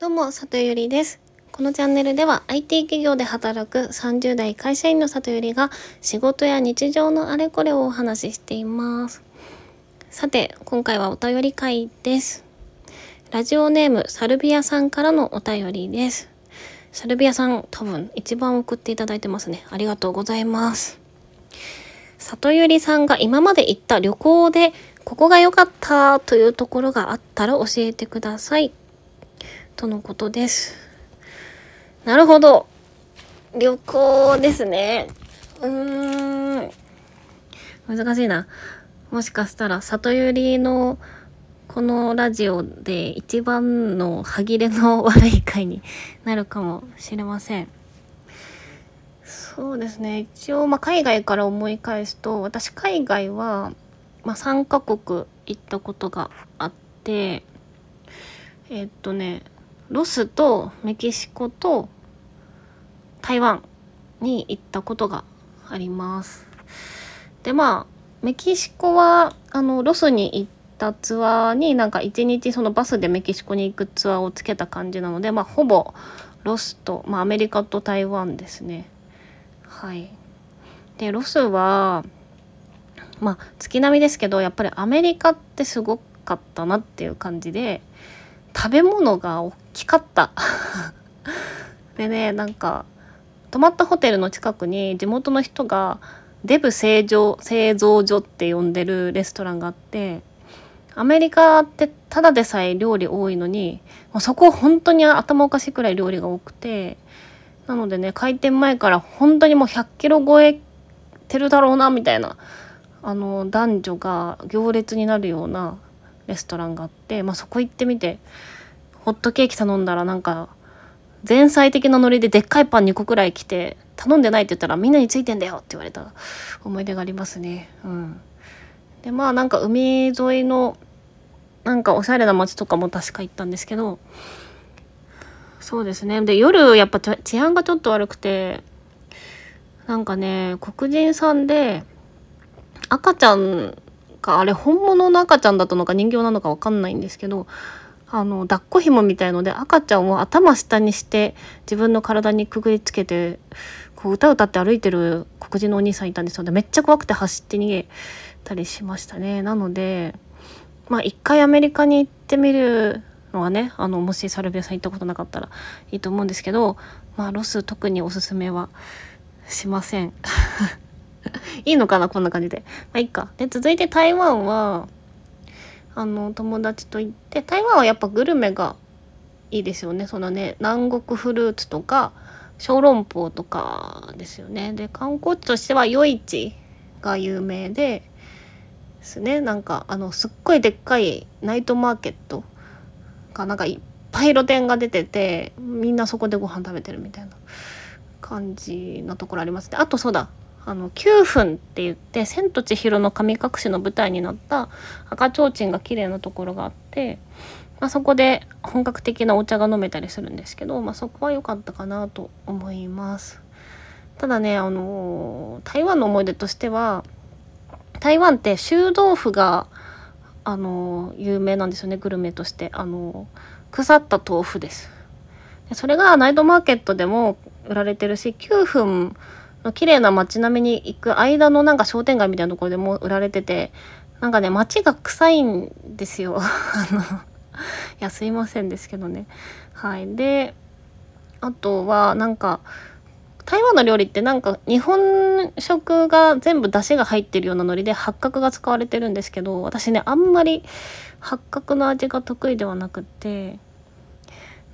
どうも、里ゆりです。このチャンネルでは IT 企業で働く30代会社員の里ゆりが仕事や日常のあれこれをお話ししています。さて、今回はお便り会です。ラジオネームサルビアさんからのお便りです。サルビアさん、多分一番送っていただいてますね。ありがとうございます。里ゆりさんが今まで行った旅行でここが良かったというところがあったら教えてください。とのことです。なるほど。旅行ですね。うーん。難しいな。もしかしたら、里ゆりのこのラジオで一番の歯切れの悪い回になるかもしれません。そうですね。一応、まあ、海外から思い返すと、私海外は、まあ、3カ国行ったことがあって、えっとね、ロスとメキシコと台湾に行ったことがあります。でまあメキシコはあのロスに行ったツアーになんか一日そのバスでメキシコに行くツアーをつけた感じなのでまあほぼロスと、まあ、アメリカと台湾ですね。はい。でロスはまあ月並みですけどやっぱりアメリカってすごかったなっていう感じで食べ物が大きかった。でねなんか泊まったホテルの近くに地元の人がデブ製造製造所って呼んでるレストランがあってアメリカってただでさえ料理多いのにもうそこ本当に頭おかしいくらい料理が多くてなのでね開店前から本当にもう100キロ超えてるだろうなみたいなあの男女が行列になるようなレストランがあって、まあ、そこ行ってみてホットケーキ頼んだらなんか前菜的なノリででっかいパン2個くらい来て頼んでないって言ったらみんなについてんだよって言われた思い出がありますね。うん、でまあなんか海沿いのなんかおしゃれな街とかも確か行ったんですけどそうですねで夜やっぱ治安がちょっと悪くてなんかね黒人さんで赤ちゃんがあれ本物の赤ちゃんだったのか人形なのかわかんないんですけどあの抱っこ紐みたいので赤ちゃんを頭下にして自分の体にくぐりつけてこう歌歌って歩いてる黒人のお兄さんいたんですよ。でめっちゃ怖くて走って逃げたりしましたね。なのでまあ一回アメリカに行ってみるのはねあのもしサルビアさん行ったことなかったらいいと思うんですけどまあロス特におすすめはしません。いいのかなこんな感じで。まあいいか。で続いて台湾はあの友達と行って台湾はやっぱグルメがいいですよね。そのね南国フルーツとか小籠包とかですよね。で観光地としては夜市が有名でですね。なんかあのすっごいでっかいナイトマーケットがなんかいっぱい露店が出ててみんなそこでご飯食べてるみたいな感じのところあります。ねあとそうだ。あの9分って言って「千と千尋の神隠し」の舞台になった赤ちょうちんが綺麗なところがあって、まあ、そこで本格的なお茶が飲めたりするんですけど、まあ、そこは良かったかなと思います。ただねあの台湾の思い出としては台湾って臭豆腐があの有名なんですよねグルメとしてあの腐った豆腐ですそれがナイトマーケットでも売られてるし9分の綺麗な街並みに行く間のなんか商店街みたいなところでも売られててなんかね街が臭いんですよ。あのいやすいませんですけどね。はい。であとはなんか台湾の料理ってなんか日本食が全部出汁が入ってるような海苔で八角が使われてるんですけど私ねあんまり八角の味が得意ではなくて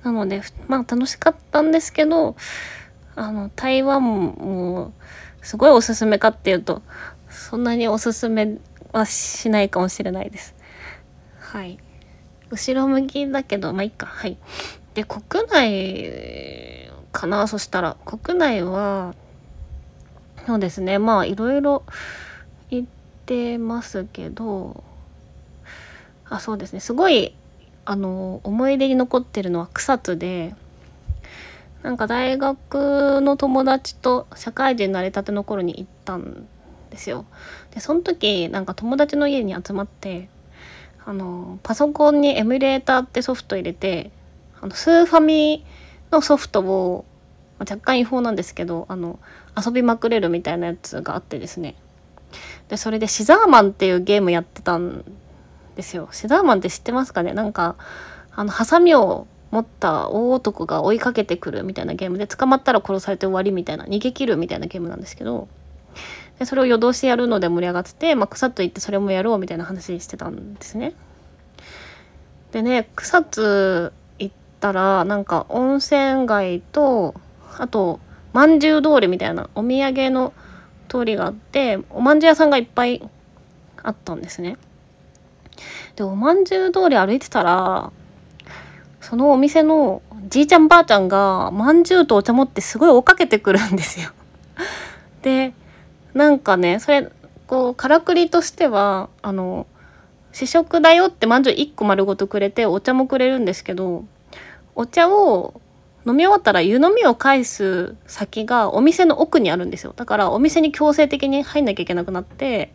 なのでまあ楽しかったんですけどあの台湾もすごいおすすめかっていうとそんなにおすすめはしないかもしれないです。はい。後ろ向きだけどまあいいか。はい。で国内かな？そしたら。国内はそうですね。まあいろいろ行ってますけどあそうですね。すごいあの思い出に残ってるのは草津でなんか大学の友達と社会人になりたての頃に行ったんですよ。でその時なんか友達の家に集まってあのパソコンにエミュレーターってソフト入れてあのスーファミのソフトをまあ若干違法なんですけどあの遊びまくれるみたいなやつがあってですね。でそれでシザーマンっていうゲームやってたんですよ。シザーマンって知ってますかね？なんかあのハサミを持った大男が追いかけてくるみたいなゲームで捕まったら殺されて終わりみたいな逃げ切るみたいなゲームなんですけどでそれを夜通しやるので盛り上がってて、まあ、草津行ってそれもやろうみたいな話してたんですね。でね草津行ったらなんか温泉街とあとまんじゅう通りみたいなお土産の通りがあっておまんじゅう屋さんがいっぱいあったんですね。でおまんじゅう通り歩いてたらそのお店のじいちゃんばあちゃんがまんじゅうとお茶持ってすごい追っかけてくるんですよ。でなんかねそれこうからくりとしてはあの試食だよってまんじゅう1個丸ごとくれてお茶もくれるんですけどお茶を飲み終わったら湯飲みを返す先がお店の奥にあるんですよだからお店に強制的に入んなきゃいけなくなって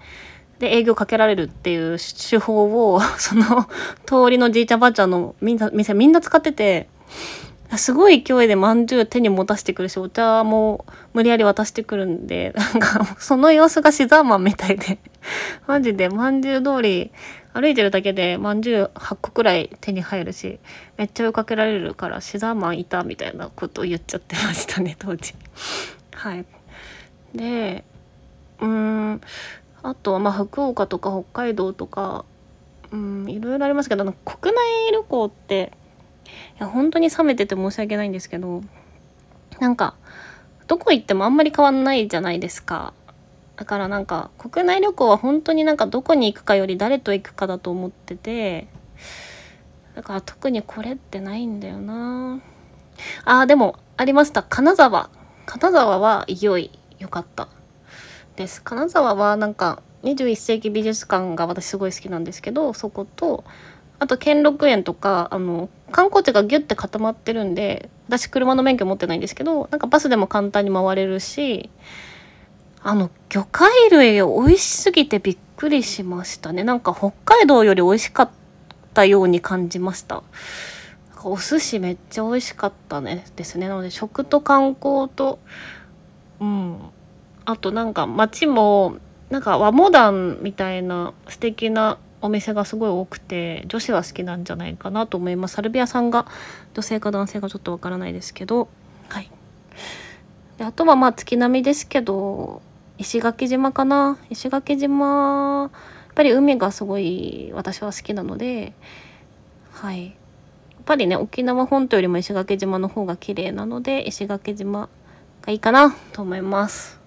で営業かけられるっていう手法を その通りのじいちゃんばあちゃんのみんな店みんな使っててすごい勢いでまんじゅう手に持たせてくるしお茶も無理やり渡してくるんで なんかその様子がシザーマンみたいで マジでまんじゅう通り歩いてるだけでまんじゅう8個くらい手に入るしめっちゃ追いかけられるからシザーマンいたみたいなことを言っちゃってましたね当時。はいでうーんあとはまあ福岡とか北海道とかうんいろいろありますけど国内旅行っていや本当に冷めてて申し訳ないんですけどなんかどこ行ってもあんまり変わんないじゃないですか。だからなんか国内旅行は本当になんかどこに行くかより誰と行くかだと思っててだから特にこれってないんだよな。あーでもありました。金沢。金沢は良い。良かった。です。金沢はなんか21世紀美術館が私すごい好きなんですけどそことあと兼六園とかあの観光地がギュッて固まってるんで私車の免許持ってないんですけどなんかバスでも簡単に回れるしあの魚介類美味しすぎてびっくりしましたね。なんか北海道より美味しかったように感じました。お寿司めっちゃ美味しかったねですね。なので食と観光とうん。あとなんか街もなんか和モダンみたいな素敵なお店がすごい多くて女子は好きなんじゃないかなと思います。サルビアさんが女性か男性かちょっとわからないですけど。はい。であとはまあ月並みですけど石垣島かな。石垣島やっぱり海がすごい私は好きなのではい。やっぱりね沖縄本島よりも石垣島の方が綺麗なので石垣島がいいかなと思います。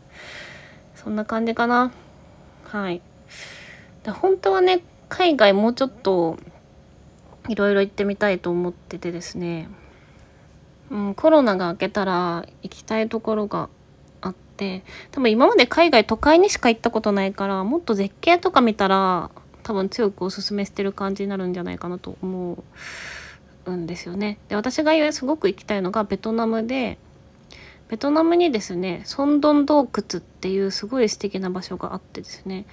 そんな感じかな。はい。で本当はね海外もうちょっといろいろ行ってみたいと思っててですね、うん、コロナが明けたら行きたいところがあって多分今まで海外都会にしか行ったことないからもっと絶景とか見たら多分強くおすすめしてる感じになるんじゃないかなと思うんですよね。で私がすごく行きたいのがベトナムでベトナムにですねソンドン洞窟っていうすごい素敵な場所があってですね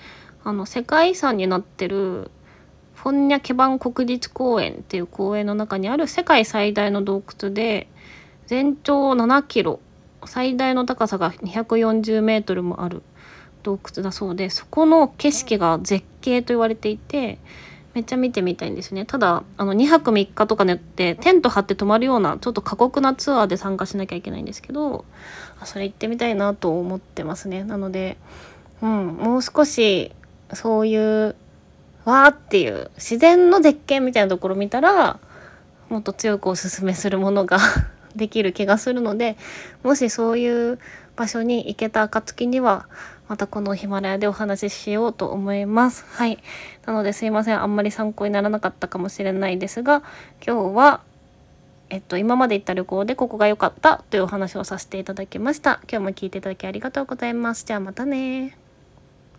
あの世界遺産になってるフォンニャケバン国立公園っていう公園の中にある世界最大の洞窟で全長7キロ最大の高さが240メートルもある洞窟だそうでそこの景色が絶景と言われていてめっちゃ見てみたいんですね。ただあの2泊3日とかによってテント張って泊まるようなちょっと過酷なツアーで参加しなきゃいけないんですけどそれ行ってみたいなと思ってますね。なのでうんもう少しそういうわーっていう自然の絶景みたいなところ見たらもっと強くおすすめするものが できる気がするのでもしそういう場所に行けた暁にはまたこのヒマラヤでお話ししようと思います。はい。なのですいません。あんまり参考にならなかったかもしれないですが、今日は、えっと、今まで行った旅行でここが良かったというお話をさせていただきました。今日も聞いていただきありがとうございます。じゃあまたね